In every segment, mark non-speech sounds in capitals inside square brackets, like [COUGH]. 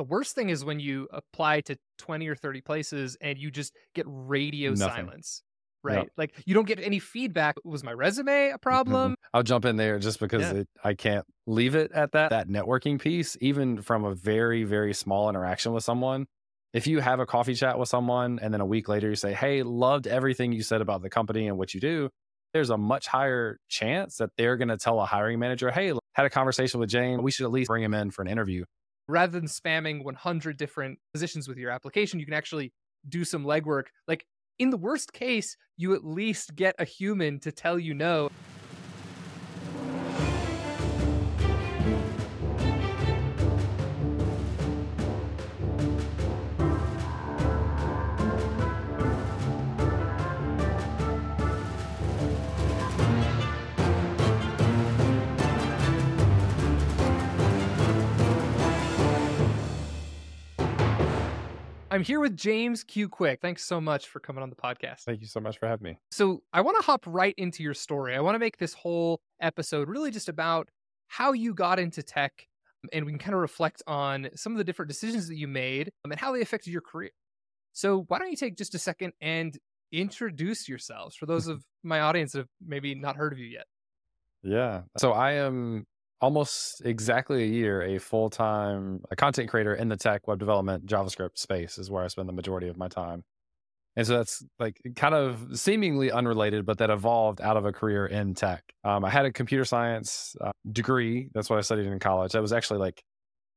The worst thing is when you apply to 20 or 30 places and you just get radio Nothing. silence. Right. Yep. Like you don't get any feedback. Was my resume a problem? I'll jump in there just because Yeah. it, I can't leave it at that. That networking piece, even from a very, very small interaction with someone, if you have a coffee chat with someone and then a week later you say, Hey, loved everything you said about the company and what you do, there's a much higher chance that they're going to tell a hiring manager, Hey, had a conversation with James. We should at least bring him in for an interview. Rather than spamming 100 different positions with your application, you can actually do some legwork. Like in the worst case, you at least get a human to tell you no. I'm here with James Q Quick. Thanks so much for coming on the podcast. Thank you so much for having me. So, I want to hop right into your story. I want to make this whole episode really just about how you got into tech and we can kind of reflect on some of the different decisions that you made um, and how they affected your career. So, why don't you take just a second and introduce yourselves for those [LAUGHS] of my audience that have maybe not heard of you yet? Yeah. So I am almost exactly a year a full-time a content creator in the tech web development javascript space is where i spend the majority of my time. And so that's like kind of seemingly unrelated but that evolved out of a career in tech. Um, i had a computer science uh, degree. That's what i studied in college. That was actually like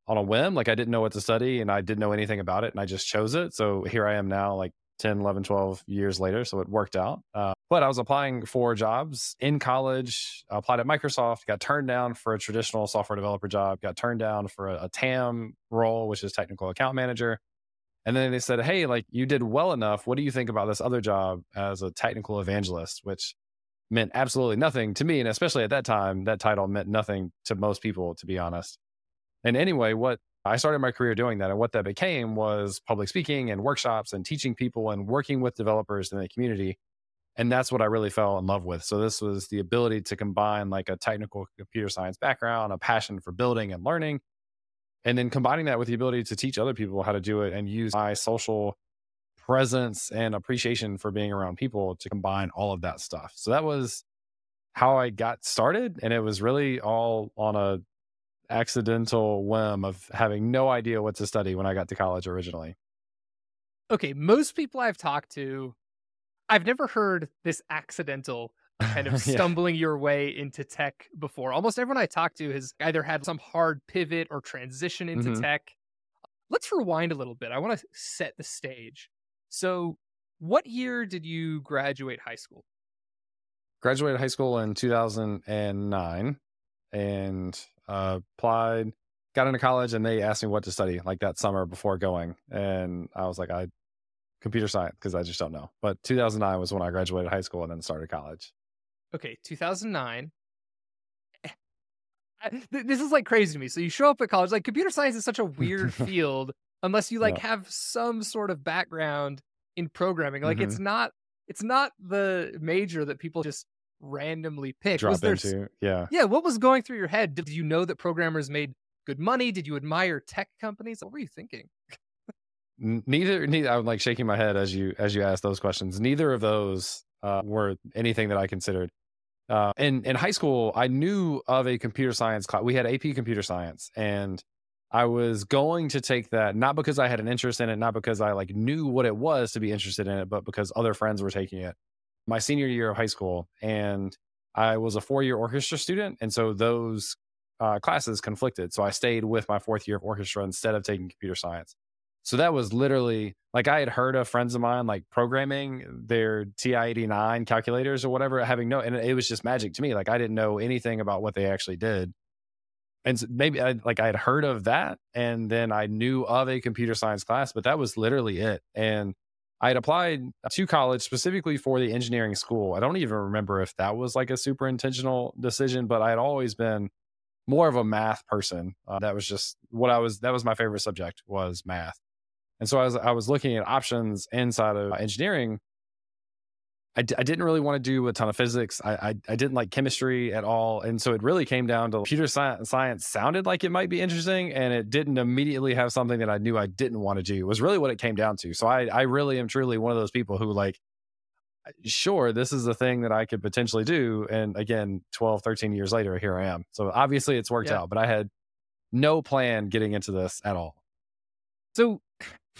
on a whim like i didn't know what to study and i didn't know anything about it and i just chose it. So here i am now like 10 11 12 years later so it worked out. Uh, but i was applying for jobs in college I applied at microsoft got turned down for a traditional software developer job got turned down for a, a tam role which is technical account manager. And then they said hey like you did well enough. What do you think about this other job as a technical evangelist? Which meant absolutely nothing to me and especially at that time that title meant nothing to most people to be honest. And anyway what I started my career doing that. And what that became was public speaking and workshops and teaching people and working with developers in the community. And that's what I really fell in love with. So this was the ability to combine like a technical computer science background, a passion for building and learning, and then combining that with the ability to teach other people how to do it and use my social presence and appreciation for being around people to combine all of that stuff. So that was how I got started. And it was really all on a accidental whim of having no idea what to study when I got to college originally. Okay, most people I've talked to, I've never heard this accidental kind of [LAUGHS] Yeah. stumbling your way into tech before. Almost everyone I talk to has either had some hard pivot or transition into Mhm. tech. Let's rewind a little bit. I want to set the stage. So, what year did you graduate high school? Graduated high school in 2009 and uh, applied, got into college, and they asked me what to study like that summer before going. And I was like, I computer science because I just don't know. But 2009 was when I graduated high school and then started college. Okay, 2009. Eh, This is like crazy to me. So you show up at college, like computer science is such a weird [LAUGHS] field unless you like have some sort of background in programming. Like Mm-hmm. it's not it's not the major that people just randomly pick. was Drop there s- into, yeah. Yeah, what was going through your head? Did you know that programmers made good money? Did you admire tech companies? What were you thinking? Neither neither i'm like shaking my head as you as you ask those questions neither of those uh, were anything that i considered uh, in in high school i knew of a computer science class we had ap computer science and i was going to take that not because i had an interest in it not because i like knew what it was to be interested in it but because other friends were taking it my senior year of high school and i was a four year orchestra student and so those uh, classes conflicted so i stayed with my fourth year of orchestra instead of taking computer science so that was literally like I had heard of friends of mine like programming their TI 89 calculators or whatever, having no, and it was just magic to me. Like I didn't know anything about what they actually did. And so maybe I, like I had heard of that and then I knew of a computer science class, but that was literally it. And I had applied to college specifically for the engineering school. I don't even remember if that was like a super intentional decision, but I had always been more of a math person. Uh, that was just what I was, that was my favorite subject was math. And so I was I was looking at options inside of engineering, I d- I didn't really want to do a ton of physics. I, I, I didn't like chemistry at all, and so it really came down to computer science. Science sounded like it might be interesting, and it didn't immediately have something that I knew I didn't want to do. It was really what it came down to. So I I really am truly one of those people who like, sure, this is the thing that I could potentially do, and again, 12, 13 years later, here I am. So obviously, it's worked Yeah. out, but I had no plan getting into this at all. So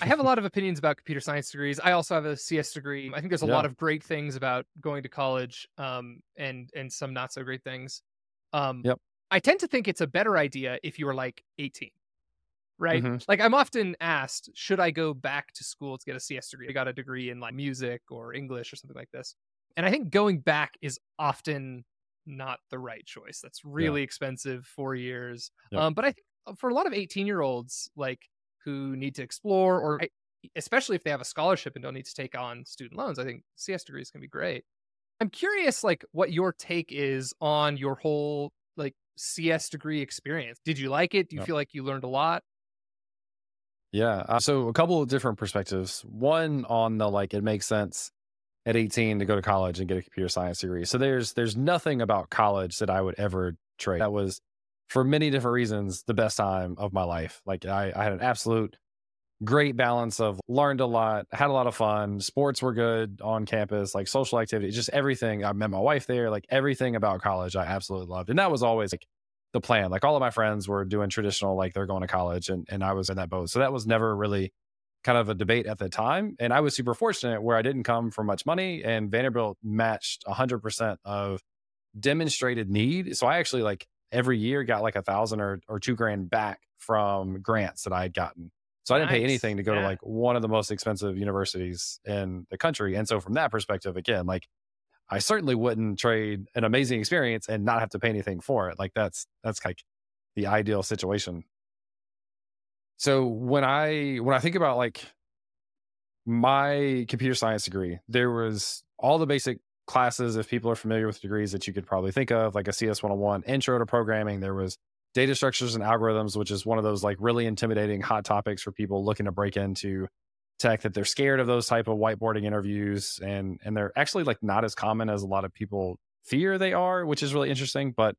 I have a lot of opinions about computer science degrees. I also have a CS degree. I think there's a Yeah. lot of great things about going to college, um, and and some not so great things. Um, Yep. I tend to think it's a better idea if you were like 18, right? Mhm. Like I'm often asked, should I go back to school to get a CS degree? I got a degree in like music or English or something like this, and I think going back is often not the right choice. That's really expensive, four years. Yep. Um, but I think for a lot of 18 year olds, like who need to explore or especially if they have a scholarship and don't need to take on student loans i think cs degrees can be great i'm curious like what your take is on your whole like cs degree experience did you like it do you Yep. feel like you learned a lot Yeah. Uh, so a couple of different perspectives. One on the like it makes sense at 18 to go to college and get a computer science degree. So there's there's nothing about college that I would ever trade. That was for many different reasons the best time of my life. Like I, I had an absolute great balance of learned a lot, had a lot of fun, sports were good on campus, like social activity, just everything. I met my wife there, like everything about college I absolutely loved. And that was always like the plan. Like all of my friends were doing traditional, like they're going to college and, and I was in that boat. So that was never really kind of a debate at the time. And I was super fortunate where I didn't come from much money and Vanderbilt matched 100% of demonstrated need. So I actually like every year got like a thousand or, or two grand back from grants that I had gotten. So I didn't pay anything to go to like one of the most expensive universities in the country. And so from that perspective, again, like I certainly wouldn't trade an amazing experience and not have to pay anything for it. Like that's that's like the ideal situation. So when I when I think about like my computer science degree, there was all the basic classes if people are familiar with degrees that you could probably think of, like a CS 101 intro to programming. There was data structures and algorithms, which is one of those like really intimidating hot topics for people looking to break into tech that they're scared of those type of whiteboarding interviews and and they're actually like not as common as a lot of people fear they are, which is really interesting. But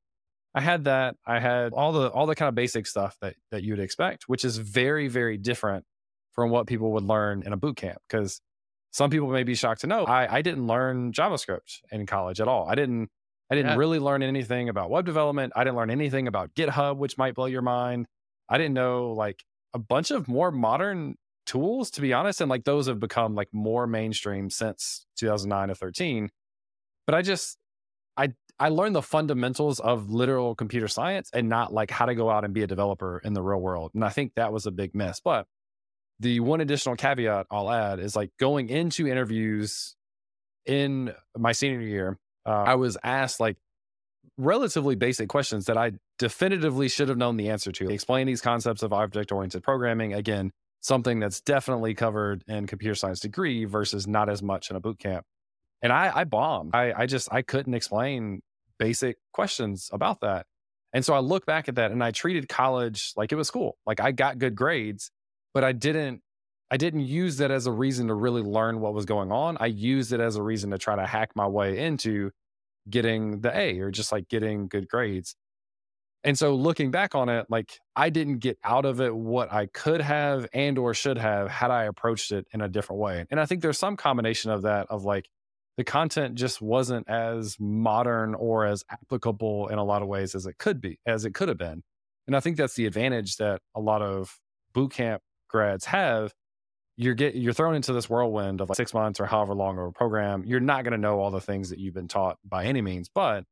I had that. I had all the all the kind of basic stuff that that you'd expect, which is very very different from what people would learn in a boot camp. Because some people may be shocked to know I, I didn't learn JavaScript in college at all. I didn't I didn't Yeah. really learn anything about web development. I didn't learn anything about GitHub, which might blow your mind. I didn't know like a bunch of more modern tools, to be honest, and like those have become like more mainstream since 2009 to 13. But I just I I learned the fundamentals of literal computer science and not like how to go out and be a developer in the real world. And I think that was a big miss. But the one additional caveat I'll add is like going into interviews in my senior year, uh, I was asked like relatively basic questions that I definitively should have known the answer to. Explain these concepts of object oriented programming. Again, something that's definitely covered in computer science degree versus not as much in a boot camp. And I, I bombed. I, I just I couldn't explain basic questions about that. And so I look back at that and I treated college like it was school. Like I got good grades, but I didn't I didn't use that as a reason to really learn what was going on. I used it as a reason to try to hack my way into getting the A or just like getting good grades. And so looking back on it, like I didn't get out of it what I could have and or should have had I approached it in a different way. And I think there's some combination of that of like the content just wasn't as modern or as applicable in a lot of ways as it could be, as it could have been. And I think that's the advantage that a lot of boot camp grads have. You're get you're thrown into this whirlwind of like six months or however long of a program. You're not going to know all the things that you've been taught by any means, but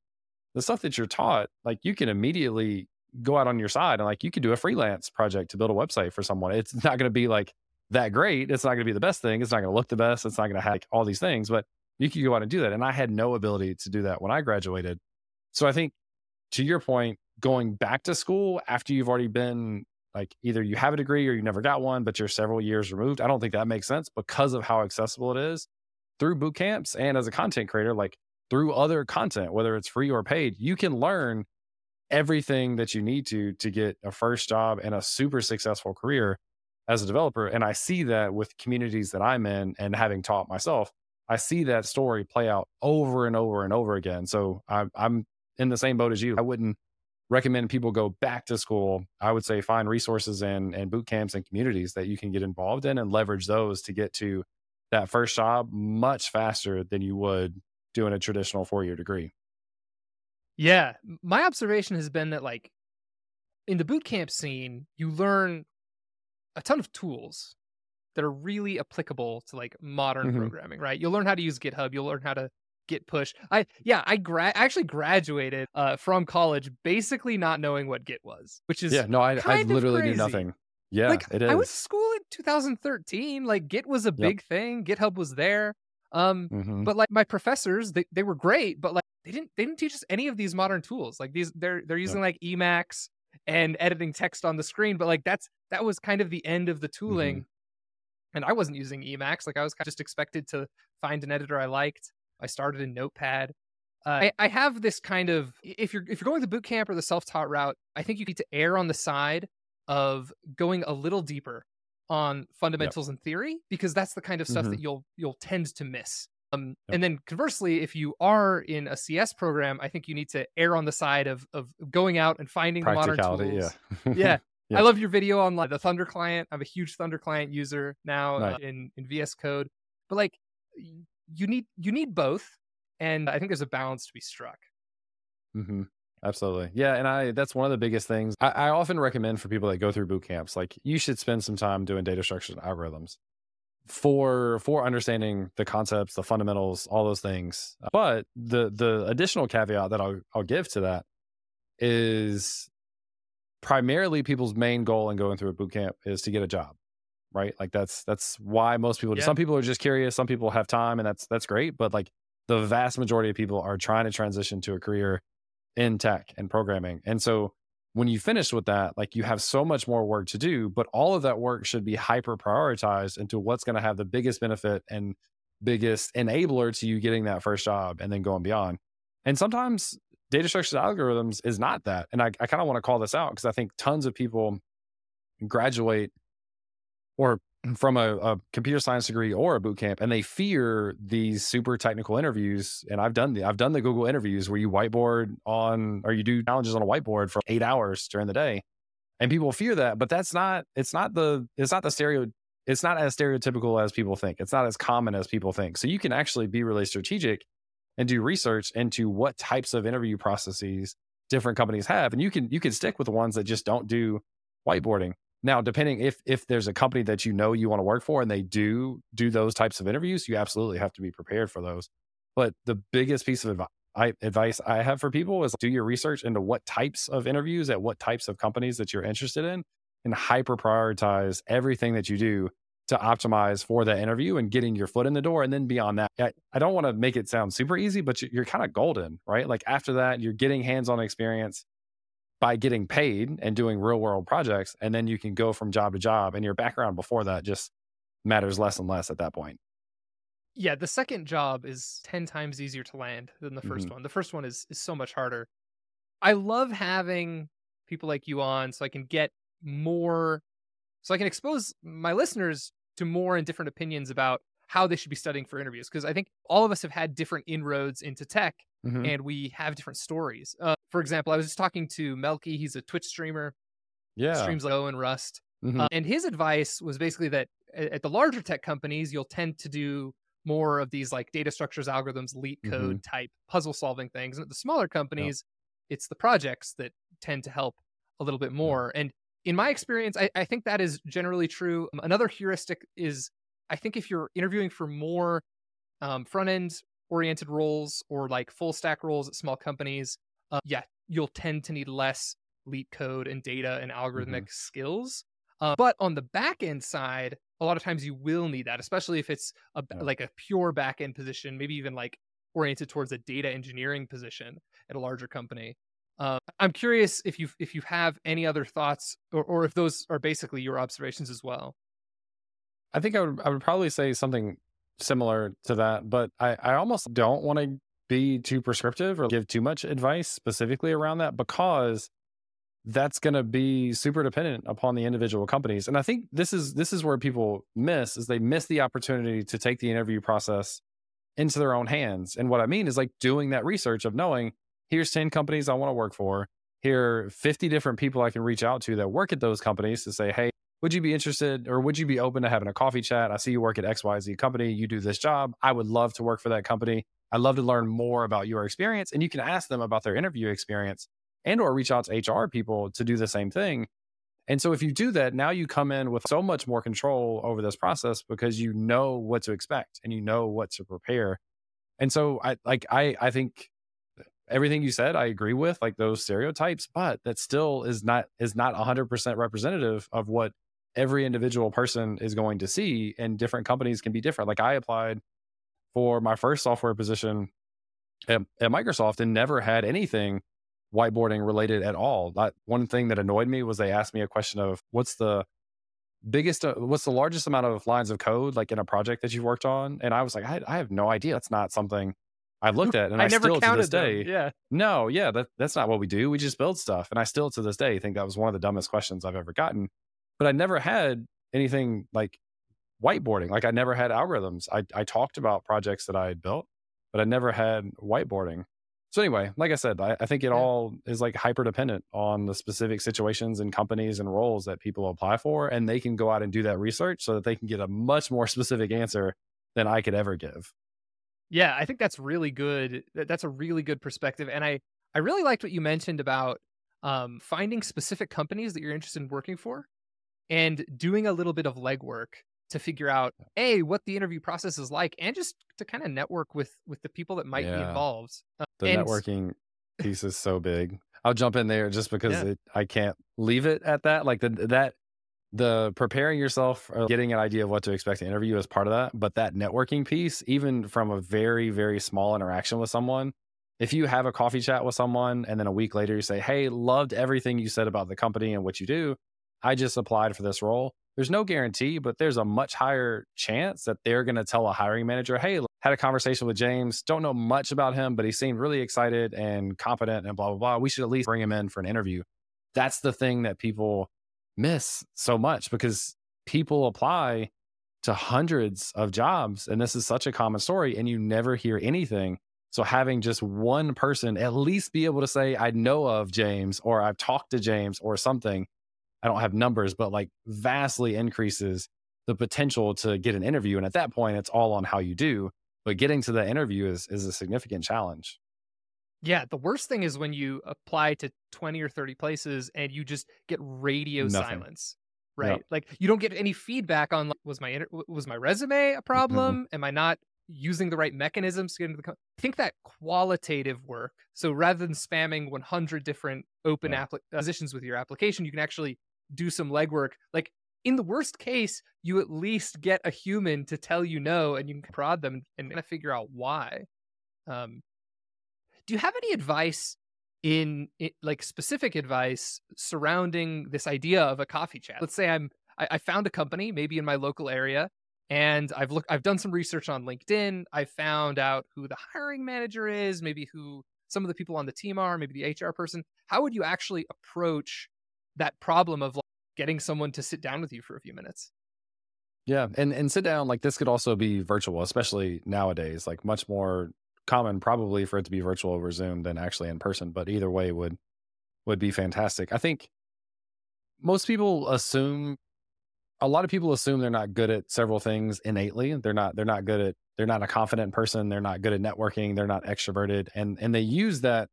the stuff that you're taught, like you can immediately go out on your side and like you could do a freelance project to build a website for someone. It's not going to be like that great. It's not going to be the best thing. It's not going to look the best. It's not going to have like, all these things, but you could go out and do that. And I had no ability to do that when I graduated. So I think to your point, going back to school after you've already been like either you have a degree or you never got one, but you're several years removed, I don't think that makes sense because of how accessible it is through boot camps and as a content creator, like through other content, whether it's free or paid, you can learn everything that you need to to get a first job and a super successful career as a developer. And I see that with communities that I'm in and having taught myself, I see that story play out over and over and over again. So I, I'm in the same boat as you. I wouldn't recommend people go back to school. I would say find resources and and boot camps and communities that you can get involved in and leverage those to get to that first job much faster than you would doing a traditional four year degree. Yeah, my observation has been that like in the boot camp scene, you learn a ton of tools that are really applicable to like modern Mhm. programming, right? You'll learn how to use GitHub, you'll learn how to git push. I yeah, I gra- actually graduated uh, from college basically not knowing what Git was, which is Yeah, no, I, I literally knew nothing. Yeah, like it is. I was school in 2013. Like Git was a big thing. GitHub was there. Um, Mhm. but like my professors, they, they were great, but like they didn't they didn't teach us any of these modern tools. Like these they're they're using like Emacs and editing text on the screen, but like that's that was kind of the end of the tooling. Mm-hmm. And I wasn't using Emacs. Like I was kind of just expected to find an editor I liked. I started in Notepad. Uh, I, I have this kind of if you're if you're going the boot camp or the self taught route, I think you need to err on the side of going a little deeper on fundamentals and theory because that's the kind of stuff Mhm. that you'll you'll tend to miss. Um, Yep. And then conversely, if you are in a CS program, I think you need to err on the side of of going out and finding the modern tools. yeah. [LAUGHS] Yeah. Yeah. I love your video on like the Thunder client. I'm a huge Thunder client user now uh, in in VS Code. But like you need you need both and I think there's a balance to be struck. hmm Absolutely. Yeah. And I, that's one of the biggest things I, I often recommend for people that go through boot camps. Like you should spend some time doing data structures and algorithms for, for understanding the concepts, the fundamentals, all those things. But the, the additional caveat that I'll, I'll give to that is primarily people's main goal in going through a boot camp is to get a job. Right. Like that's, that's why most people, Yeah. some people are just curious. Some people have time and that's, that's great. But like the vast majority of people are trying to transition to a career in tech and programming. And so when you finish with that, like you have so much more work to do, but all of that work should be hyper prioritized into what's going to have the biggest benefit and biggest enabler to you getting that first job and then going beyond. And sometimes data structures algorithms is not that. And I, I kind of want to call this out because I think tons of people graduate or from a, a computer science degree or a boot camp and they fear these super technical interviews and i've done the i've done the google interviews where you whiteboard on or you do challenges on a whiteboard for eight hours during the day and people fear that but that's not it's not the it's not the stereo it's not as stereotypical as people think. It's not as common as people think. So you can actually be really strategic and do research into what types of interview processes different companies have and you can you can stick with the ones that just don't do whiteboarding now, depending if if there's a company that you know you want to work for and they do do those types of interviews, you absolutely have to be prepared for those. But the biggest piece of advi- advice I have for people is do your research into what types of interviews at what types of companies that you're interested in, and hyper prioritize everything that you do to optimize for that interview and getting your foot in the door. And then beyond that, I, don't want to make it sound super easy, but you- you're kind of golden, right? Like after that, you're getting hands-on experience by getting paid and doing real world projects and then you can go from job to job and your background before that just matters less and less at that point Yeah, the second job is 10 times easier to land than the 1st Mhm. one. The first one is is so much harder. I love having people like you on so I can get more so I can expose my listeners to more and different opinions about how they should be studying for interviews because I think all of us have had different inroads into tech Mhm. and we have different stories. Uh, for example, I was just talking to Melkey, he's a Twitch streamer, yeah streams like and Rust. Mhm. Uh, and his advice was basically that at the larger tech companies, you'll tend to do more of these like data structures, algorithms, LeetCode type puzzle solving things. And at the smaller companies, it's the projects that tend to help a little bit more. And in my experience, I, I think that is generally true. Another heuristic is I think if you're interviewing for more um, front end oriented roles or like full stack roles at small companies, uh, yeah, you'll tend to need less LeetCode and data and algorithmic skills. Uh, but on the back end side, a lot of times you will need that, especially if it's a, Yeah. like a pure back end position, maybe even like oriented towards a data engineering position at a larger company. Uh, I'm curious if you if you have any other thoughts, or, or if those are basically your observations as well. I think i would i would probably say something similar to that but i i almost don't want to be too prescriptive or give too much advice specifically around that because that's going to be super dependent upon the individual companies and i think this is this is where people miss is they miss the opportunity to take the interview process into their own hands. And what I mean is like doing that research of knowing here's 10 companies I want to work for. Here are 50 different people I can reach out to that work at those companies to say, hey, would you be interested or would you be open to having a coffee chat? I see you work at XYZ company, you do this job. I would love to work for that company. I'd love to learn more about your experience. And you can ask them about their interview experience and or reach out to HR people to do the same thing. And so if you do that, now you come in with so much more control over this process because you know what to expect and you know what to prepare. And so I like I I think everything you said I agree with like those stereotypes, but that still is not is not 100% representative of what every individual person is going to see and different companies can be different. Like I applied for my first software position at, at Microsoft and never had anything whiteboarding related at all. That one thing that annoyed me was they asked me a question of what's the biggest, uh, what's the largest amount of lines of code like in a project that you've worked on? And I was like, I, I have no idea. That's not something I've [LAUGHS] looked at, and I, I still to this day, them. yeah, no, yeah, that, that's not what we do. We just build stuff, and I still to this day think that was one of the dumbest questions I've ever gotten. But I never had anything like whiteboarding. Like I never had algorithms. I I talked about projects that I had built, but I never had whiteboarding. So anyway, like I said, I, I think it yeah. all is like hyper dependent on the specific situations and companies and roles that people apply for, and they can go out and do that research so that they can get a much more [LAUGHS] specific answer than I could ever give. Yeah, I think that's really good. That's a really good perspective, and I I really liked what you mentioned about um, finding specific companies that you're interested in working for, and doing a little bit of legwork to figure out a what the interview process is like and just to kind of network with with the people that might yeah. be involved uh, the and... networking piece is so big i'll jump in there just because yeah. it, i can't leave it at that like the that the preparing yourself or getting an idea of what to expect to interview is part of that but that networking piece even from a very very small interaction with someone if you have a coffee chat with someone and then a week later you say hey loved everything you said about the company and what you do i just applied for this role there's no guarantee, but there's a much higher chance that they're going to tell a hiring manager, hey, had a conversation with James, don't know much about him, but he seemed really excited and confident and blah, blah, blah. We should at least bring him in for an interview. That's the thing that people miss so much because people apply to hundreds of jobs. And this is such a common story, and you never hear anything. So having just one person at least be able to say, I know of James, or I've talked to James, or something I don't have numbers, but like vastly increases the potential to get an interview. And at that point, it's all on how you do. But getting to the interview is is a significant challenge. Yeah, the worst thing is when you apply to 20 or 30 places and you just get radio Nothing. silence. Right? Yep. Like you don't get any feedback on like, was my was my resume a [LAUGHS] problem? Am I not using the right mechanisms to get into the co- I think that qualitative work. So rather than spamming 100 different open yeah. Uh, positions with your application, you can actually do some legwork. Like in the worst case, you at least get a human to tell you no, and you can prod them and kind of figure out why. Um, do you have any advice in, in, like specific advice surrounding this idea of a coffee chat? Let's say I'm I, I found a company maybe in my local area, and I've looked I've done some research on LinkedIn. I found out who the hiring manager is, maybe who some of the people on the team are, maybe the HR person. How would you actually approach that problem of like getting someone to sit down with you for a few minutes. Yeah, and and sit down like this could also be virtual, especially nowadays. Like much more common probably for it to be virtual over Zoom than actually in person, but either way would would be fantastic. I think most people assume a lot of people assume they're not good at several things innately. They're not they're not good at they're not a confident person, they're not good at networking, they're not extroverted and and they use that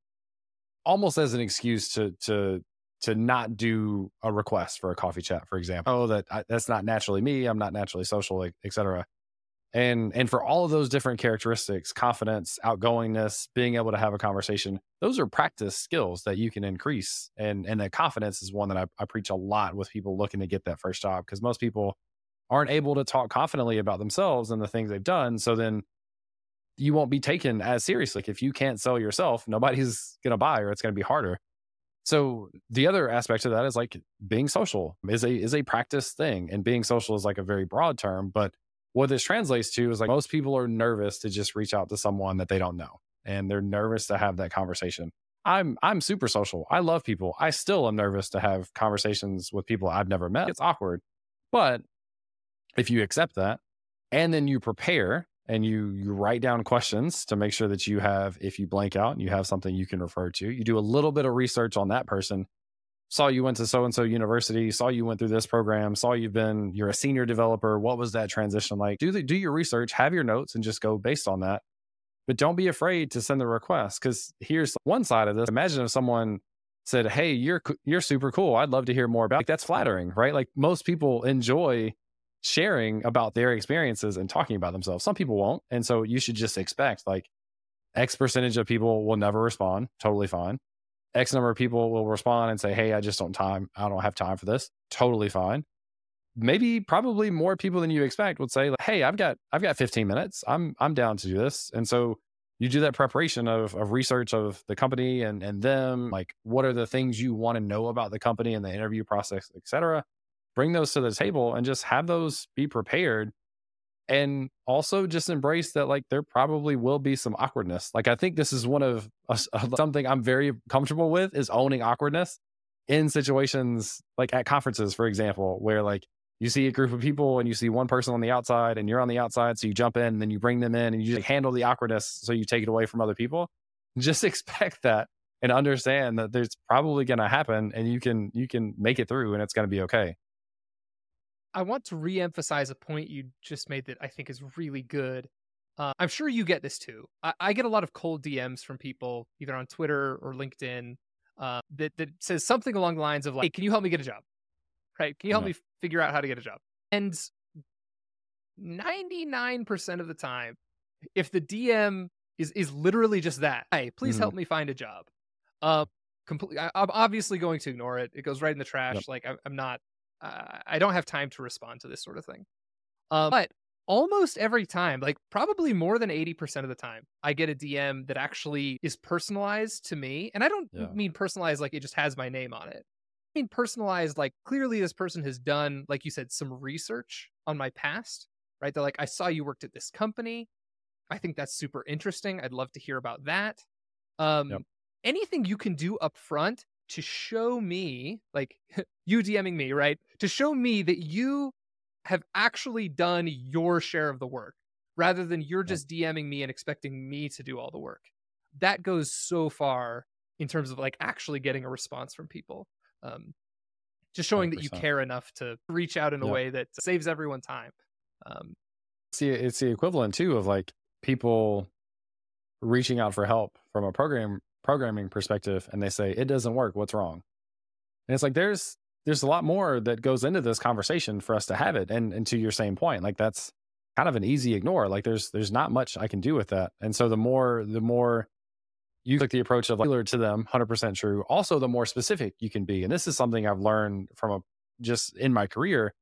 almost as an excuse to to to not do a request for a coffee chat, for example. Oh, that I, that's not naturally me. I'm not naturally social, etc. And and for all of those different characteristics, confidence, outgoingness, being able to have a conversation, those are practice skills that you can increase. And and that confidence is one that I, I preach a lot with people looking to get that first job because most people aren't able to talk confidently about themselves and the things they've done. So then you won't be taken as seriously. If you can't sell yourself, nobody's to buy or it's to be harder. So the other aspect of that is like being social is a is a practice thing, and being social is like a very broad term. But what this translates to is like most people are nervous to just reach out to someone that they don't know, and they're nervous to have that conversation. I'm I'm super social. I love people. I still am nervous to have conversations with people I've never met. It's awkward, but if you accept that and then you prepare and you you write down questions to make sure that you have if you blank out and you have something you can refer to you do a little bit of research on that person. Saw you went to so and so university saw you went through this program saw you've been you're a senior developer what was that transition like? Do the, do your research have your notes and just go based on that. But don't be afraid to send the request because here's one side of this. Imagine if someone said hey you're you're super cool. I'd love to hear more about like, that's flattering right? Like most people enjoy sharing about their experiences and talking about themselves. Some people won't. And so you should just expect like X percentage of people will never respond. Totally fine. X number of people will respond and say, Hey, I just don't time. I don't have time for this. Totally fine. Maybe probably more people than you expect would say, like, Hey, I've got I've got 15 minutes. I'm I'm down to do this. And so you do that preparation of of research of the company and and them, like what are the things you want to know about the company and the interview process, et cetera bring those to the table and just have those be prepared and also just embrace that like there probably will be some awkwardness. Like i think this is one of uh, [LAUGHS] something i'm very comfortable with is owning awkwardness in situations like at conferences for example where like you see a group of people and you see one person on the outside and you're on the outside so you jump in and then you bring them in and you just handle the awkwardness so you take it away from other people. [LAUGHS] Just expect that and understand that there's probably going to happen and you can you can make it through and it's going to be okay I want to re-emphasize a point you just made that I think is really good. Uh, I'm sure you get this too. I, I, get a lot of cold DMs from people either on Twitter or LinkedIn uh, that that says something along the lines of like, "Hey, can you help me get a job? Right? Can you help yeah. me figure out how to get a job?" And 99% of the time, if the DM is is literally just that, "Hey, please mm-hmm. help me find a job," uh, completely, I, am obviously going to ignore it. It goes right in the trash. Yep. Like I, I'm not uh, I don't have time to respond to this sort of thing. Uh, but almost every time, like probably more than 80% of the time, I get a DM that actually is personalized to me. And I don't yeah. mean personalized like it just has my name on it. I mean personalized like clearly this person has done, like you said, some research on my past, right? They're like, I saw you worked at this company. I think that's super interesting. I'd love to hear about that. Um, yep. Anything you can do up front to show me, like [LAUGHS] you DMing me, right? To show me that you have actually done your share of the work rather than you're just DMing me and expecting me to do all the work. That goes so far in terms of like actually getting a response from people. Um, just showing 100%. that you care enough to reach out in a yep. way that saves everyone time. Um, See, it's the equivalent too of like people reaching out for help from a program programming perspective and they say it doesn't work. What's wrong? And it's like there's there's a lot more that goes into this conversation for us to have it and and to your same point like that's kind of an easy ignore like there's there's not much i can do with that. And so the more the more you took the approach of like to them 100% true. Also the more specific you can be and this is something i've learned from a just in my career.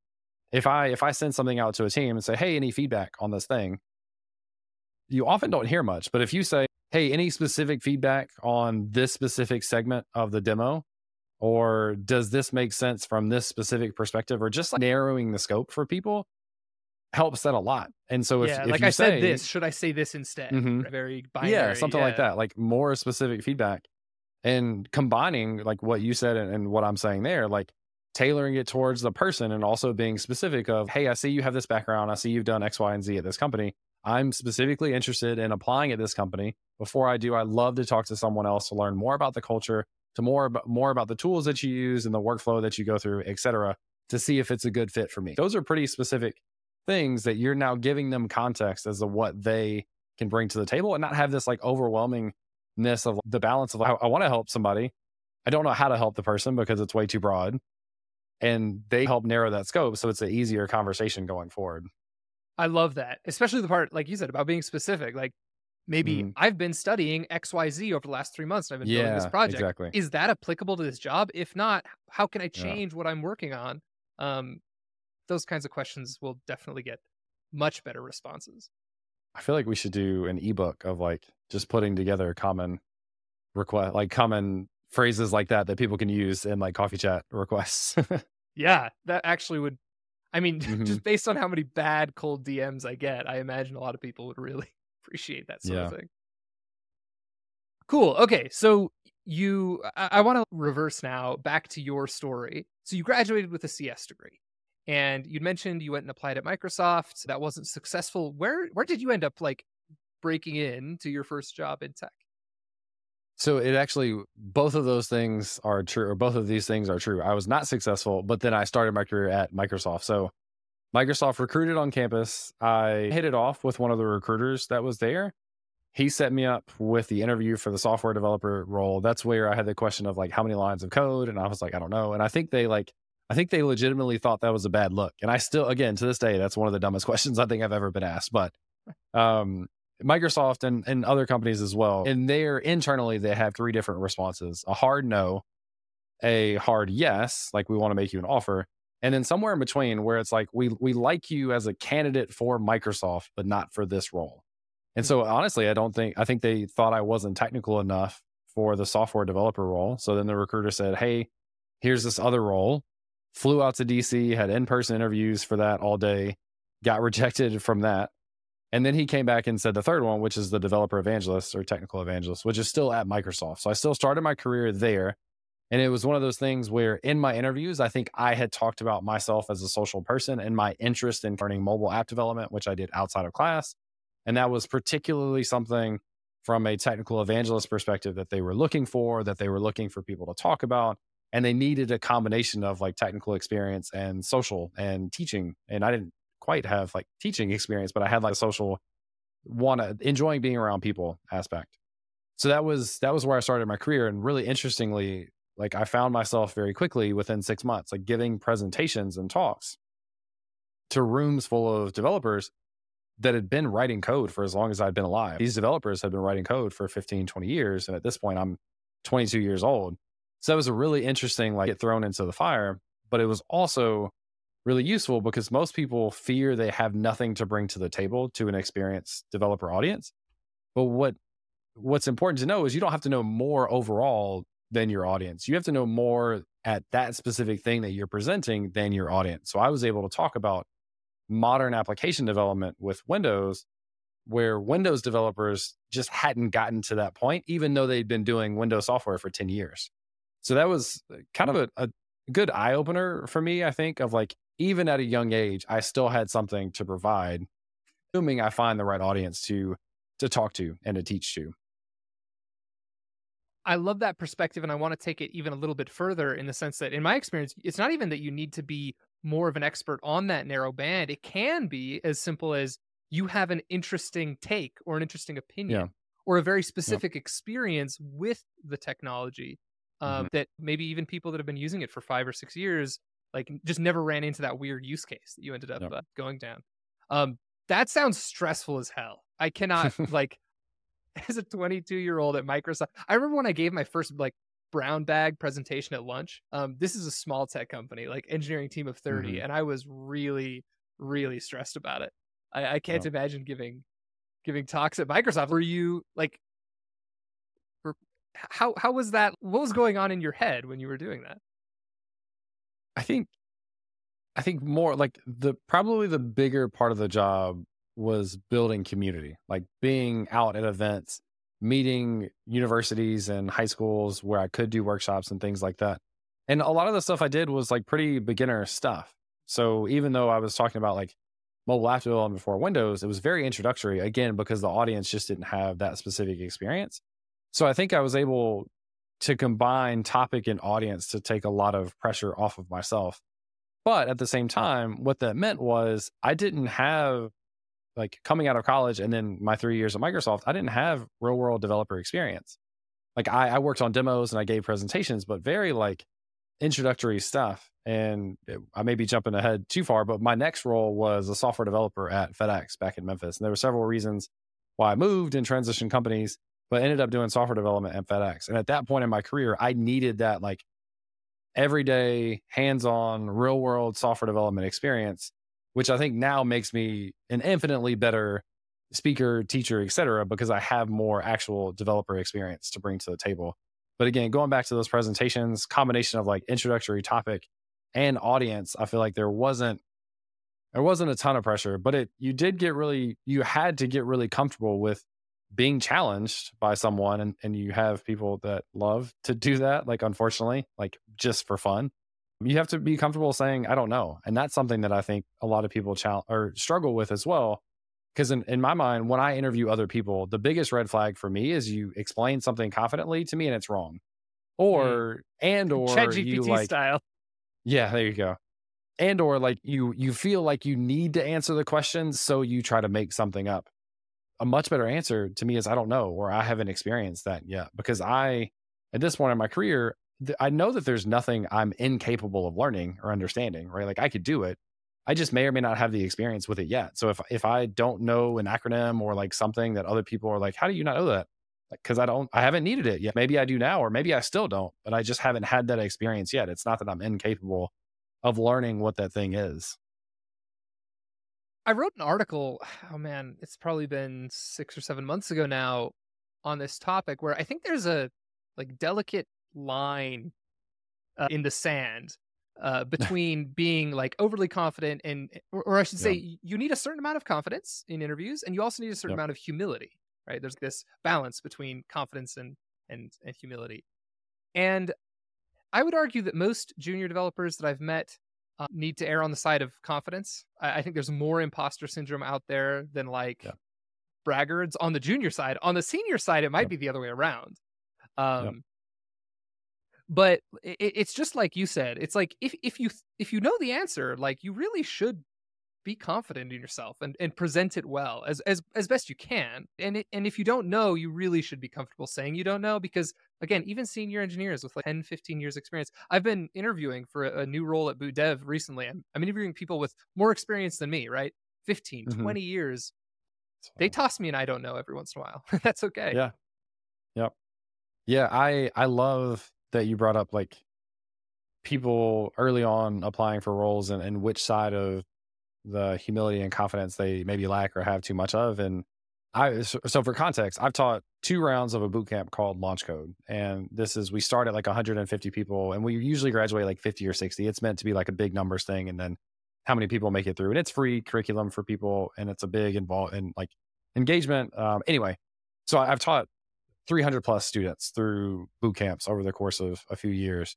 If i if i send something out to a team and say hey any feedback on this thing? You often don't hear much but if you say hey, any specific feedback on this specific segment of the demo? Or does this make sense from this specific perspective? Or just like narrowing the scope for people helps that a lot. And so if, yeah, if like I say, said this, should I say this instead? Mm-hmm. Very binary. Yeah, something yeah. like that. Like more specific feedback and combining like what you said and, and what I'm saying there, like tailoring it towards the person and also being specific of, hey, I see you have this background. I see you've done X, Y, and Z at this company. I'm specifically interested in applying at this company. Before I do, I love to talk to someone else to learn more about the culture, to more about, more about the tools that you use and the workflow that you go through, et cetera, to see if it's a good fit for me. Those are pretty specific things that you're now giving them context as to what they can bring to the table and not have this like overwhelmingness of the balance of I, I want to help somebody. I don't know how to help the person because it's way too broad. And they help narrow that scope. So it's an easier conversation going forward. I love that, especially the part like you said about being specific. Like maybe mm. I've been studying XYZ over the last three months and I've been yeah, building this project. Exactly. Is that applicable to this job? If not, how can I change yeah. what I'm working on? Um, those kinds of questions will definitely get much better responses. I feel like we should do an ebook of like just putting together common request, like common phrases like that that people can use in like coffee chat requests. [LAUGHS] yeah, that actually would I mean, [LAUGHS] mm-hmm. just based on how many bad cold DMs I get, I imagine a lot of people would really [LAUGHS] appreciate that sort yeah. of thing. Cool. Okay. So you, I, I want to reverse now back to your story. So you graduated with a CS degree. And you'd mentioned you went and applied at Microsoft. That wasn't successful. Where where did you end up like breaking in to your first job in tech? So it actually both of those things are true, or both of these things are true. I was not successful, but then I started my career at Microsoft. So Microsoft recruited on campus. I hit it off with one of the recruiters that was there. He set me up with the interview for the software developer role. That's where I had the question of like how many lines of code, and I was like, I don't know. And I think they like, I think they legitimately thought that was a bad look. And I still, again, to this day, that's one of the dumbest [LAUGHS] questions I think I've ever been asked. But um, Microsoft and, and other companies as well, and there internally they have three different responses: a hard no, a hard yes, like we want to make you an offer, and then somewhere in between where it's like we we like you as a candidate for Microsoft, but not for this role. And so honestly, I don't think I think they thought I wasn't technical enough for the software developer role. So then the recruiter said, "Hey, here's this other role." Flew out to DC, had in-person interviews for that all day, got [LAUGHS] rejected from that. And then he came back and said the third one, which is the developer evangelist or technical evangelist, which is still at Microsoft. So I still started my career there. And it was one of those things where in my interviews, I think I had talked about myself as a social person and my interest in learning mobile app development, which I did outside of class. And that was particularly something from a technical evangelist perspective that they were looking for, that they were looking for people to talk about. And they needed a combination of like technical experience and social and teaching. And I didn't quite have like teaching experience, but I had like social want to enjoying being around people aspect. So that was that was where I started my career. And really interestingly, like I found myself very quickly within six months, like giving presentations and talks to rooms full of developers that had been writing code for as long as I'd been alive. These developers had been writing code for 15, 20 years. And at this point, I'm 22 years old. So that was a really interesting, like, get thrown into the fire. But it was also really useful because most people fear they have nothing to bring to the table to an experienced developer audience. But what what's important to know is you don't have to know more overall than your audience. You have to know more at that specific thing that you're presenting than your audience. So I was able to talk about modern application development with Windows where Windows developers just hadn't gotten to that point even though they'd been doing Windows software for 10 years. So that was uh, kind of a, a good eye opener for me, I think, of like even at a young age, I still had something to provide, assuming I find the right audience to to talk to and to teach to. I love that perspective and I want to take it even a little bit further in the sense that in my experience, it's not even that you need to be more of an expert on that narrow band. It can be as simple as you have an interesting take or an interesting opinion yeah. or a very specific yeah. experience with the technology um, mm-hmm. that maybe even people that have been using it for five or six years like just never ran into that weird use case that you ended up uh, going down. Um, that sounds stressful as hell. I cannot [LAUGHS] like as a 22 year old at Microsoft. I remember when I gave my first like brown bag presentation at lunch. Um, this is a small tech company, like engineering team of 30, mm-hmm. and I was really, really stressed about it. I, I can't oh. imagine giving giving talks at Microsoft. Were you like, how how was that? What was going on in your head when you were doing that? I think I think more like the probably the bigger part of the job was building community, like being out at events, meeting universities and high schools where I could do workshops and things like that. And a lot of the stuff I did was like pretty beginner stuff. So even though I was talking about like mobile app development before Windows, it was very introductory again because the audience just didn't have that specific experience. So I think I was able to combine topic and audience to take a lot of pressure off of myself. But at the same time, what that meant was I didn't have like coming out of college and then my three years at Microsoft, I didn't have real world developer experience. Like I, I worked on demos and I gave presentations, but very like introductory stuff. And it, I may be jumping ahead too far, but my next role was a software developer at FedEx back in Memphis. And there were several reasons why I moved and transitioned companies but ended up doing software development at FedEx. And at that point in my career, I needed that like everyday, hands on, real world software development experience, which I think now makes me an infinitely better speaker, teacher, et cetera, because I have more actual developer experience to bring to the table. But again, going back to those presentations, combination of like introductory topic and audience, I feel like there wasn't there wasn't a ton of pressure, but it you did get really you had to get really comfortable with being challenged by someone and, and you have people that love to do that like unfortunately like just for fun You have to be comfortable saying, I don't know. And that's something that I think a lot of people challenge or struggle with as well. Because in, in my mind, when I interview other people, the biggest red flag for me is you explain something confidently to me and it's wrong. Mm. Or, and, or ChatGPT you like, style. yeah, there you go. And, or like you, you feel like you need to answer the questions. So you try to make something up. A much better answer to me is, I don't know, or I haven't experienced that yet. Because I, at this point in my career, th- I know that there's nothing I'm incapable of learning or understanding, right? Like I could do it. I just may or may not have the experience with it yet. So if if I don't know an acronym or like something that other people are like, how do you not know that? Because I don't, I haven't needed it yet. Maybe I do now, or maybe I still don't, but I just haven't had that experience yet. It's not that I'm incapable of learning what that thing is. I wrote an article, [SIGHS] oh man, it's probably been six or seven months ago now on this topic where I think there's a like delicate line uh, in the sand uh, [LAUGHS] between being like overly confident and, or, or I should say, Yeah. you need a certain amount of confidence in interviews and you also need a certain Yep. amount of humility, right? There's this balance between confidence and, and, and humility. And I would argue that most junior developers that I've met uh, need to err on the side of confidence. I, I think there's more imposter syndrome out there than like Yeah. braggarts on the junior side. On the senior side, it might Yep. be the other way around. Um, But i i- it's just like you said. It's like if if you if you know the answer, like you really should be confident in yourself and, and present it well as as as best you can. And it, and if you don't know, you really should be comfortable saying you don't know because again, even senior engineers with like 10, 15 years experience. I've been interviewing for a, a new role at Boot Dev recently. I'm, I'm interviewing people with more experience than me, right? 15, Mhm. 20 years. So- They toss me an I don't know every once in a while. [LAUGHS] That's okay. Yeah. Yep. Yeah, I I love that you brought up like people early on applying for roles and, and which side of the humility and confidence they maybe lack or have too much of. And I so, for context, I've taught two rounds of a boot camp called Launch Code. And this is we start at like 150 people and we usually graduate like 50 or 60. It's meant to be like a big numbers thing and then how many people make it through. And it's free curriculum for people and it's a big involved and like engagement. Um anyway, so I- I've taught 300 plus students through boot camps over the course of a few years.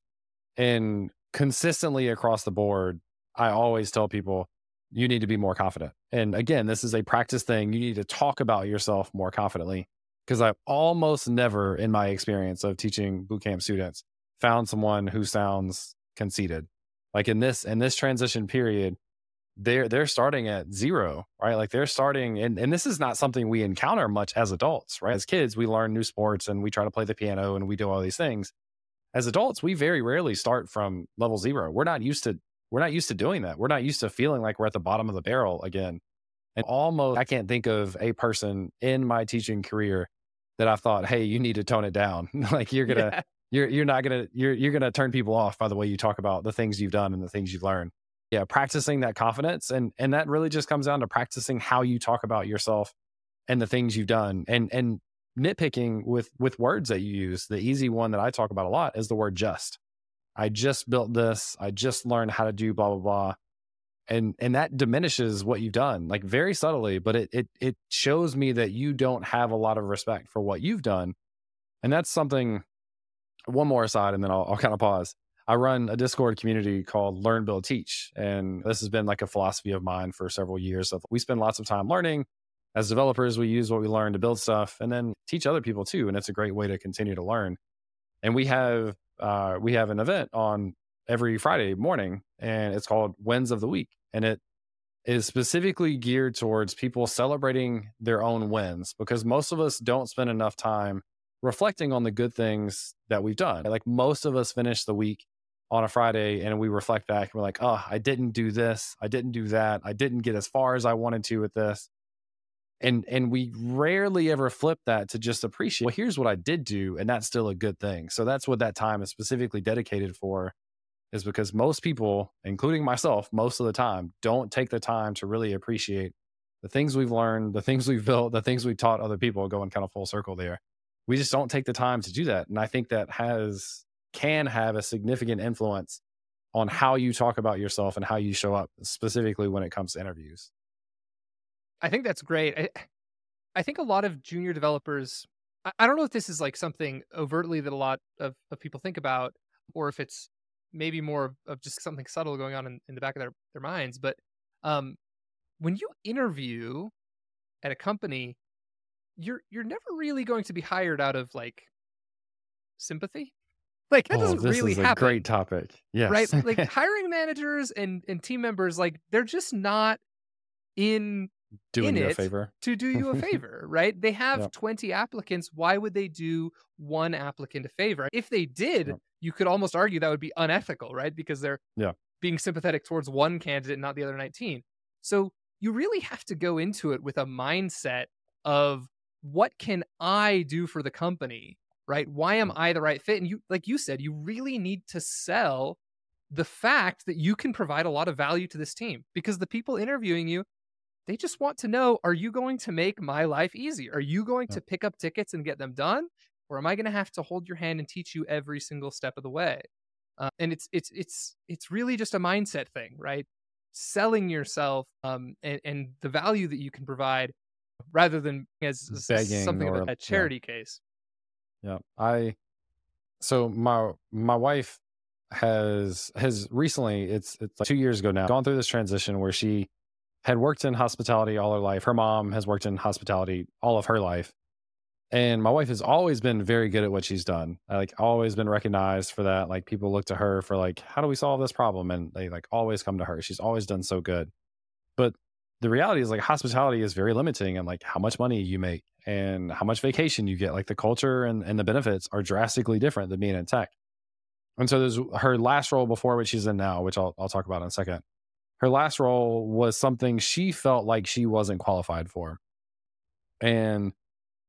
And consistently across the board, I always tell people, you need to be more confident. And again, this is a practice thing. You need to talk about yourself more confidently. Because I've almost never, in my experience of teaching bootcamp students, found someone who sounds conceited. Like in this in this transition period, they're they're starting at zero, right? Like they're starting, and and this is not something we encounter much as adults, right? As kids, we learn new sports and we try to play the piano and we do all these things. As adults, we very rarely start from level zero. We're not used to we're not used to doing that. We're not used to feeling like we're at the bottom of the barrel again. And almost, I can't think of a person in my teaching career that I thought, hey, you need to tone it down. [LAUGHS] like you're gonna Yeah. you're you're not gonna you're you're gonna turn people off by the way you talk about the things you've done and the things you've learned. Yeah, practicing that confidence and and that really just comes down to practicing how you talk about yourself and the things you've done and and nitpicking with with words that you use. The easy one that I talk about a lot is the word just. I just built this. I just learned how to do blah blah blah. And and that diminishes what you've done, like very subtly, but it it it shows me that you don't have a lot of respect for what you've done. And that's something one more aside, and then I'll, I'll kind of pause. I run a Discord community called Learn, Build, Teach. And this has been like a philosophy of mine for several years. Of we spend lots of time learning. As developers, we use what we learn to build stuff and then teach other people too. And it's a great way to continue to learn. And we have uh, we have an event on every Friday morning, and it's called Wins of the Week. And it is specifically geared towards people celebrating their own wins because most of us don't spend enough time reflecting on the good things that we've done. Like most of us finish the week on a Friday and we reflect back and we're like, oh, I didn't do this. I didn't do that. I didn't get as far as I wanted to with this. And and we rarely ever flip that to just appreciate, well, here's what I did do, and that's still a good thing. So that's what that time is specifically dedicated for, is because most people, including myself, most of the time, don't take the time to really appreciate the things we've learned, the things we've built, the things we've taught other people, going kind of full circle there we just don't take the time to do that and i think that has can have a significant influence on how you talk about yourself and how you show up specifically when it comes to interviews I think that's great. I, I think a lot of junior developers, I, I don't know if this is like something overtly that a lot of, of people think about, or if it's maybe more of, of just something subtle going on in, in the back of their, their minds. But um, when you interview at a company, you're you're never really going to be hired out of like sympathy. [LAUGHS] Like that Oh, doesn't this really is a happen. great topic. Yes. Right? Like [LAUGHS] hiring managers and, and team members, like they're just not in Doing you a favor. to do you a [LAUGHS] favor, right? They have Yep. 20 applicants. Why would they do one applicant a favor? If they did, Yep. you could almost argue that would be unethical, right? Because they're Yeah. being sympathetic towards one candidate, not the other 19. So you really have to go into it with a mindset of what can I do for the company, right? Why am Mm. I the right fit? And you, like you said, you really need to sell the fact that you can provide a lot of value to this team because the people interviewing you they just want to know are you going to make my life easy are you going to pick up tickets and get them done or am i going to have to hold your hand and teach you every single step of the way uh, and it's it's it's it's really just a mindset thing right selling yourself um, and, and the value that you can provide rather than as, Begging something of a, a yeah. charity case Yeah. I so my my wife has has recently it's it's like two years ago now gone through this transition where she had worked in hospitality all her life. Her mom has worked in hospitality all of her life. And my wife has always been very good at what she's done. uh, Like always been recognized for that. Like people look to her for like, how do we solve this problem? And they like always come to her. She's always done so good. But the reality is like hospitality is very limiting and like how much money you make and how much vacation you get. Like the culture and, and the benefits are drastically different than being in tech. And so there's her last role before what she's in now, which I'll I'll talk about in a second. Her last role was something she felt like she wasn't qualified for. And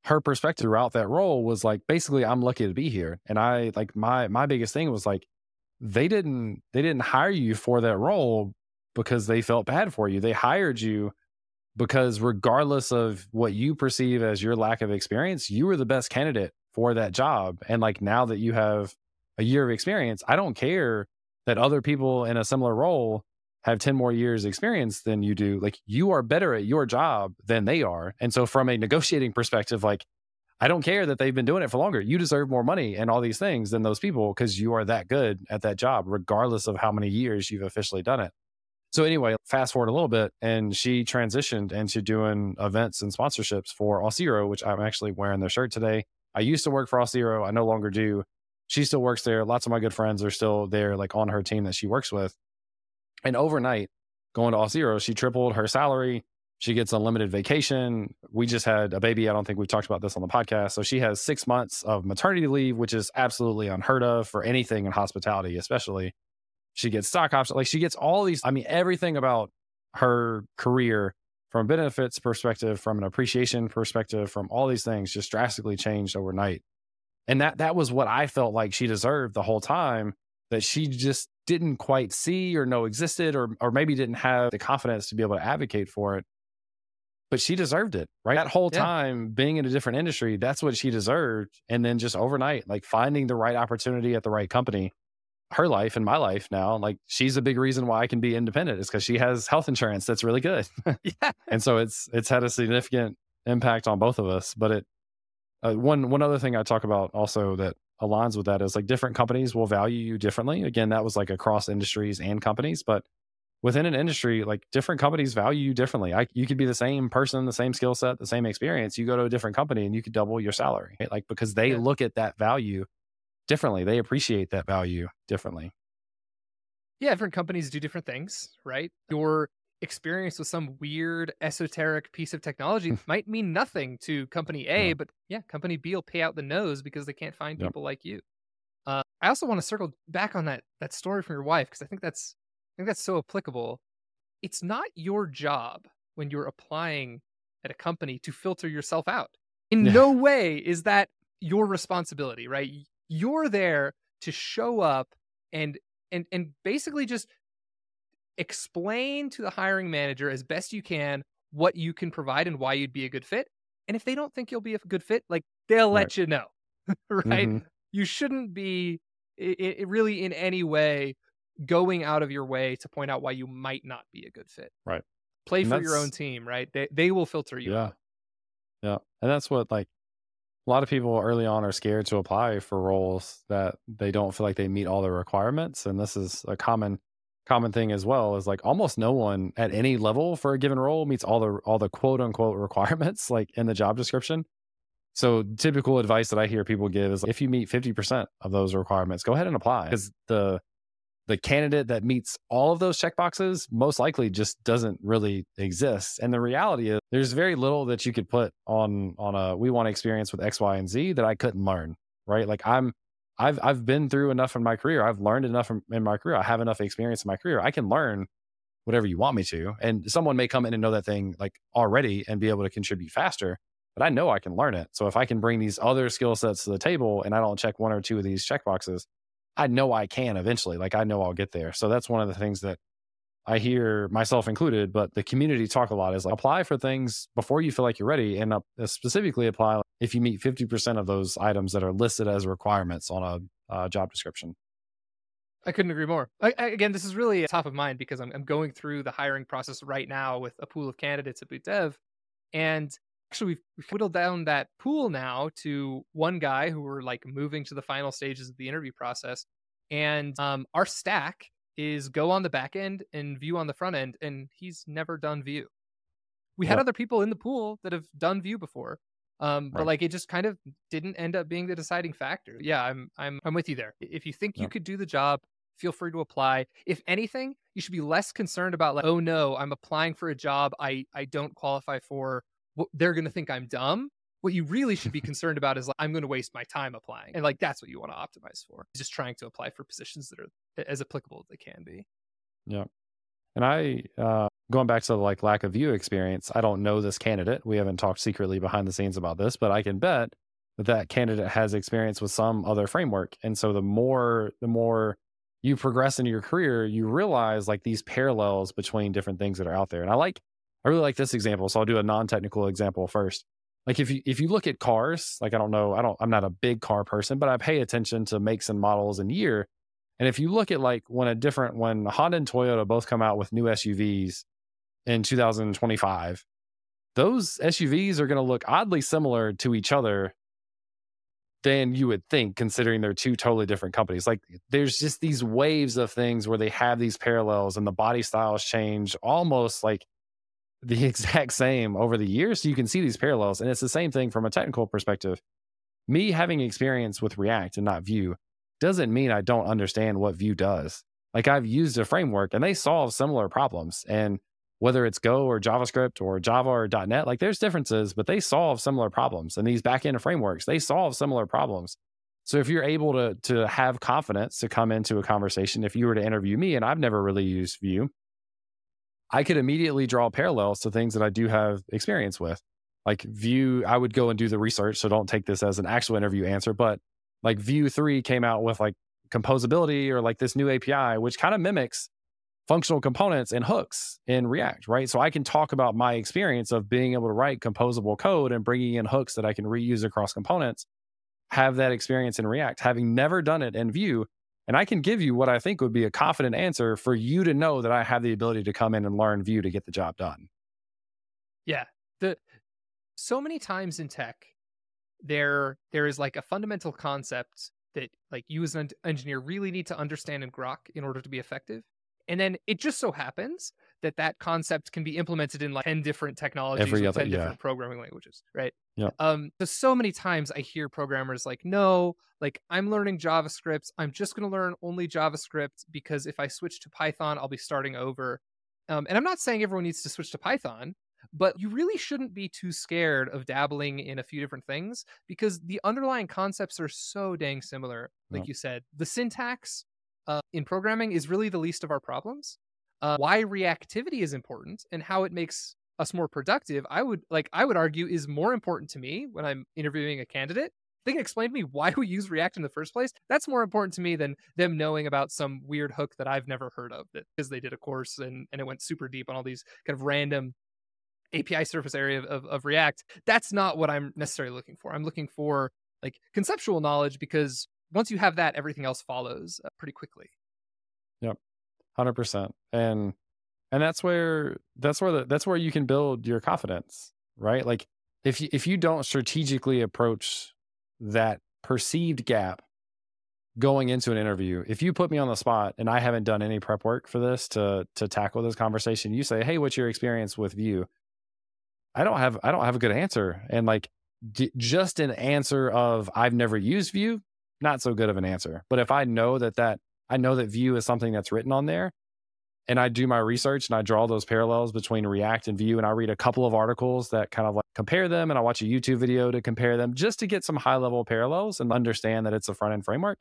her perspective throughout that role was like basically I'm lucky to be here. And I like my my biggest thing was like they didn't they didn't hire you for that role because they felt bad for you. They hired you because regardless of what you perceive as your lack of experience, you were the best candidate for that job. And like now that you have a year of experience, I don't care that other people in a similar role have 10 more years experience than you do. Like you are better at your job than they are. And so from a negotiating perspective, like I don't care that they've been doing it for longer. You deserve more money and all these things than those people because you are that good at that job, regardless of how many years you've officially done it. So anyway, fast forward a little bit, and she transitioned into doing events and sponsorships for Auth0, which I'm actually wearing their shirt today. I used to work for Auth0. I no longer do. She still works there. Lots of my good friends are still there, like on her team that she works with. And overnight, going to Auth0, she tripled her salary. She gets unlimited vacation. We just had a baby. I don't think we've talked about this on the podcast. So she has six months of maternity leave, which is absolutely unheard of for anything in hospitality, especially. She gets stock options. Like she gets all these, I mean, everything about her career from a benefits perspective, from an appreciation perspective, from all these things just drastically changed overnight. And that that was what I felt like she deserved the whole time that she just didn't quite see or know existed or or maybe didn't have the confidence to be able to advocate for it. But she deserved it, right? That whole Yeah. time being in a different industry, that's what she deserved. And then just overnight, like finding the right opportunity at the right company, her life and my life now, like she's a big reason why I can be independent is because she has health insurance that's really good. [LAUGHS] [LAUGHS] yeah and so it's it's had a significant impact on both of us but it uh, one one other thing i talk about also that aligns with that is like different companies will value you differently again that was like across industries and companies but within an industry like different companies value you differently I, you could be the same person the same skill set the same experience you go to a different company and you could double your salary right? like because they Yeah. look at that value differently they appreciate that value differently yeah, different companies do different things, right? Your experience with some weird esoteric piece of technology might mean nothing to company A, Yeah. but yeah, company B will pay out the nose because they can't find Yep. people like you. Uh, I also want to circle back on that that story from your wife because I think that's I think that's so applicable. It's not your job when you're applying at a company to filter yourself out. In Yeah. no way is that your responsibility, right? You're there to show up and and and basically just explain to the hiring manager as best you can what you can provide and why you'd be a good fit. And if they don't think you'll be a good fit, like they'll let Right. you know, [LAUGHS] right? Mhm. You shouldn't be i i really in any way going out of your way to point out why you might not be a good fit. Right. Play And for your own team, right? They they will filter you yeah out. yeah and that's what like a lot of people early on are scared to apply for roles that they don't feel like they meet all the requirements and this is a common common thing as well is like almost no one at any level for a given role meets all the all the quote unquote [LAUGHS] requirements like in the job description so typical advice that i hear people give is if you meet 50% of those requirements go ahead and apply because the the candidate that meets all of those checkboxes most likely just doesn't really exist. And the reality is there's very little that you could put on on a we want experience with X, Y, and Z that I couldn't learn. Right. Like I'm I've I've been through enough in my career. I've learned enough in my career. I have enough experience in my career. I can learn whatever you want me to. And someone may come in and know that thing like already and be able to contribute faster. But I know I can learn it. So if I can bring these other skill sets to the table and I don't check one or two of these check boxes, I know I can eventually. Like I know I'll get there. So that's one of the things that I hear myself included, but the community talk a lot is like apply for things before you feel like you're ready and uh, specifically apply if you meet 50% of those items that are listed as requirements on a uh, job description. I couldn't agree more. I, I, again, this is really top of mind because I'm, I'm, going through the hiring process right now with a pool of candidates at Boot Dev. And actually, we've, we've whittled down that pool now to one guy who we're like moving to the final stages of the interview process. And um, our stack is Go on the back end and Vue on the front end, and he's never done Vue. We had other people in the pool that have done Vue before, um, right. but like it just kind of didn't end up being the deciding factor. Yeah, I'm I'm I'm with you there. If you think you could do the job, feel free to apply. If anything, you should be less concerned about like, oh no, I'm applying for a job I I don't qualify for. They're going to think I'm dumb what you really should be [LAUGHS] concerned about is like, I'm going to waste my time applying. And like, that's what you want to optimize for. Just trying to apply for positions that are as applicable as they can be. Yeah. And I, uh, going back to the like lack of Vue experience, I don't know this candidate. We haven't talked secretly behind the scenes about this, but I can bet that that candidate has experience with some other framework. And so the more, the more you progress in your career, you realize like these parallels between different things that are out there. And I like, I really like this example. So I'll do a non-technical example first like if you if you look at cars like i don't know i don't i'm not a big car person but i pay attention to makes and models and year and if you look at like when a different when honda and toyota both come out with new suvs in 2025 those suvs are going to look oddly similar to each other than you would think considering they're two totally different companies like there's just these waves of things where they have these parallels and the body styles change almost like [LAUGHS] the exact same over the years. So you can see these parallels. And it's the same thing from a technical perspective. Me having experience with React and not Vue doesn't mean I don't understand what Vue does. Like I've used a framework and they solve similar problems. And whether it's Go or JavaScript or Java or .NET, like there's differences, but they solve similar problems. And these backend frameworks, they solve similar problems. So if you're able to to have confidence to come into a conversation, if you were to interview me and I've never really used Vue, I could immediately draw parallels to things that I do have experience with. Like Vue, I would go and do the research. So don't take this as an actual interview answer, but like Vue 3 came out with like composability or like this new API, which kind of mimics functional components and hooks in React, right? So I can talk about my experience of being able to write composable code and bringing in hooks that I can reuse across components, have that experience in React, having never done it in Vue and I can give you what I think would be a confident answer for you to know that I have the ability to come in and learn Vue to get the job done. Yeah. The so many times in tech, there there is like a fundamental concept that like you as an engineer really need to understand in Grok in order to be effective. And then it just so happens that that concept can be implemented in like 10 different technologies Every other, 10 yeah. different programming languages, right? Yeah. Um, so, so many times I hear programmers like, no, like I'm learning JavaScript. I'm just going to learn only JavaScript because if I switch to Python, I'll be starting over. Um, and I'm not saying everyone needs to switch to Python, but you really shouldn't be too scared of dabbling in a few different things because the underlying concepts are so dang similar. Like you said, the syntax uh, in programming is really the least of our problems. Uh, why reactivity is important and how it makes us more productive, I would like I would argue is more important to me when I'm interviewing a candidate. They can explain to me why we use React in the first place. That's more important to me than them knowing about some weird hook that I've never heard of because they did a course and, and it went super deep on all these kind of random API surface area of, of, of React. That's not what I'm necessarily looking for. I'm looking for like conceptual knowledge because once you have that, everything else follows uh, pretty quickly. Yep, hundred percent. And and that's where that's where the, that's where you can build your confidence, right? Like if you, if you don't strategically approach that perceived gap going into an interview. If you put me on the spot and I haven't done any prep work for this to to tackle this conversation, you say, "Hey, what's your experience with Vue?" I don't have I don't have a good answer, and like d- just an answer of I've never used Vue, not so good of an answer. But if I know that that I know that Vue is something that's written on there, and I do my research and I draw those parallels between React and Vue, and I read a couple of articles that kind of like compare them, and I watch a YouTube video to compare them just to get some high level parallels and understand that it's a front end framework.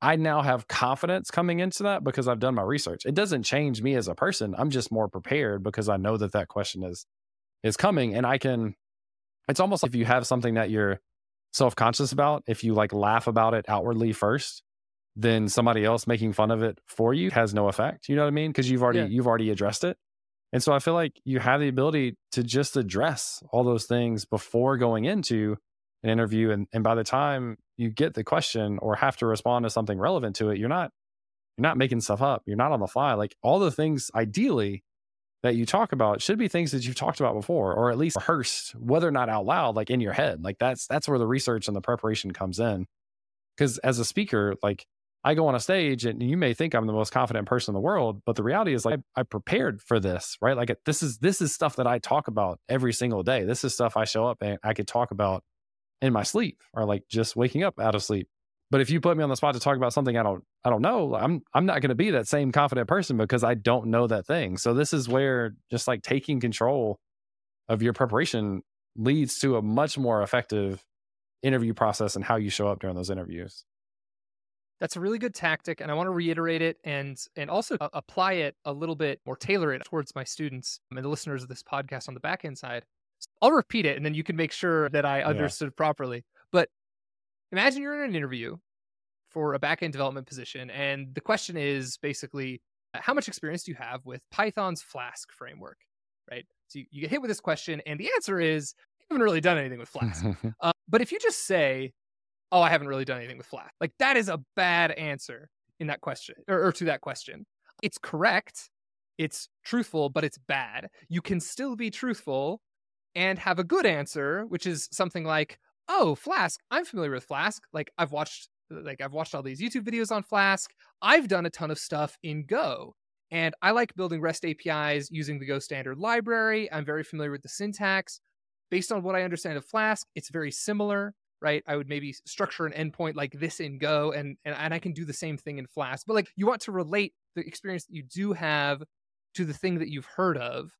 I now have confidence coming into that because I've done my research. It doesn't change me as a person. I'm just more prepared because I know that that question is is coming and I can it's almost like if you have something that you're self-conscious about, if you like laugh about it outwardly first, then somebody else making fun of it for you has no effect. You know what I mean? Because you've already yeah. you've already addressed it. And so I feel like you have the ability to just address all those things before going into an interview. And, and by the time you get the question or have to respond to something relevant to it, you're not you're not making stuff up. You're not on the fly. Like all the things ideally that you talk about should be things that you've talked about before, or at least rehearsed, whether or not out loud, like in your head. Like that's that's where the research and the preparation comes in. Because as a speaker, like I go on a stage and you may think I'm the most confident person in the world, but the reality is like I prepared for this, right? Like this is this is stuff that I talk about every single day. This is stuff I show up and I could talk about in my sleep or like just waking up out of sleep. But if you put me on the spot to talk about something I don't I don't know, I'm I'm not going to be that same confident person because I don't know that thing. So this is where just like taking control of your preparation leads to a much more effective interview process and how you show up during those interviews. That's a really good tactic, and I want to reiterate it and and also uh, apply it a little bit or tailor it towards my students and the listeners of this podcast on the back end side. I'll repeat it, and then you can make sure that I understood yeah. properly. But imagine you're in an interview for a back end development position, and the question is basically, how much experience do you have with Python's Flask framework? Right. So you, you get hit with this question, and the answer is you haven't really done anything with Flask. [LAUGHS] uh, but if you just say, oh, I haven't really done anything with Flask. Like that is a bad answer in that question or, or to that question. It's correct. It's truthful, but it's bad. You can still be truthful and have a good answer, which is something like, "Oh, Flask. I'm familiar with Flask. Like I've watched uh, like I've watched all these YouTube videos on Flask. I've done a ton of stuff in Go. And I like building REST APIs using the Go standard library. I'm very familiar with the syntax. Based on what I understand of Flask, it's very similar right? I would maybe structure an endpoint like this in Go and, and and I can do the same thing in Flask. But like you want to relate the experience that you do have to the thing that you've heard of.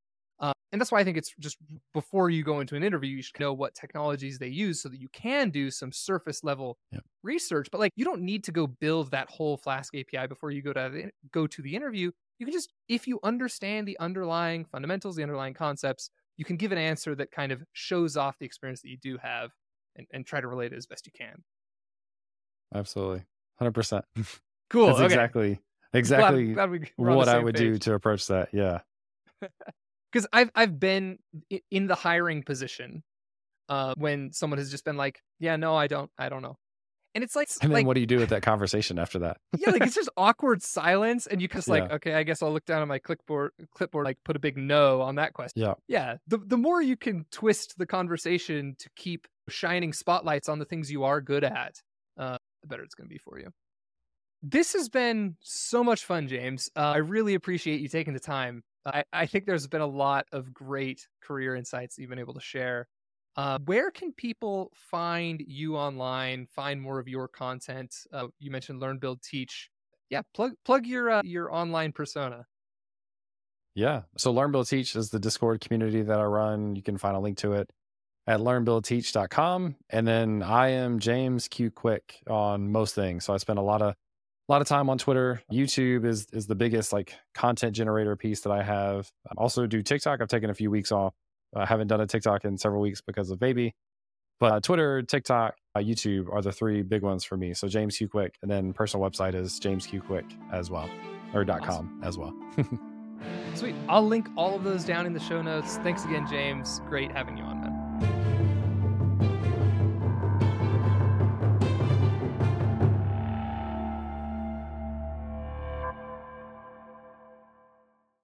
Um, and that's why I think it's just before you go into an interview, you should know what technologies they use so that you can do some surface level yep. research. But like you don't need to go build that whole Flask API before you go to the, go to the interview. You can just if you understand the underlying fundamentals, the underlying concepts, you can give an answer that kind of shows off the experience that you do have and, and try to relate it as best you can. Absolutely. 100%. [LAUGHS] Cool. That's okay. exactly exactly glad, glad what I would page. do to approach that. Yeah. [LAUGHS] Cuz I've I've been in the hiring position uh when someone has just been like, "Yeah, no, I don't I don't know." And it's like And then like, what do you do with that conversation after that? yeah, like it's [LAUGHS] just awkward silence and you just like, yeah. "Okay, I guess I'll look down at my clipboard clipboard like put a big no on that question." Yeah. Yeah, the the more you can twist the conversation to keep shining spotlights on the things you are good at, uh, the better it's going to be for you. This has been so much fun, James. Uh, I really appreciate you taking the time. I, I think there's been a lot of great career insights you've been able to share. Uh, where can people find you online? Find more of your content. Uh, you mentioned Learn, Build, Teach. Yeah, plug plug your uh, your online persona. Yeah, so Learn, Build, Teach is the Discord community that I run. You can find a link to it at learnbuildteach.com. And then I am James Q Quick on most things. So I spend a lot of a lot of time on Twitter. YouTube is is the biggest like content generator piece that I have. I also do TikTok. I've taken a few weeks off. I haven't done a TikTok in several weeks because of baby. But uh, Twitter, TikTok, uh, YouTube are the three big ones for me. So James Q Quick, and then personal website is James Q Quick as well, or awesome. .com as well. [LAUGHS] Sweet. I'll link all of those down in the show notes. Thanks again, James. Great having you on.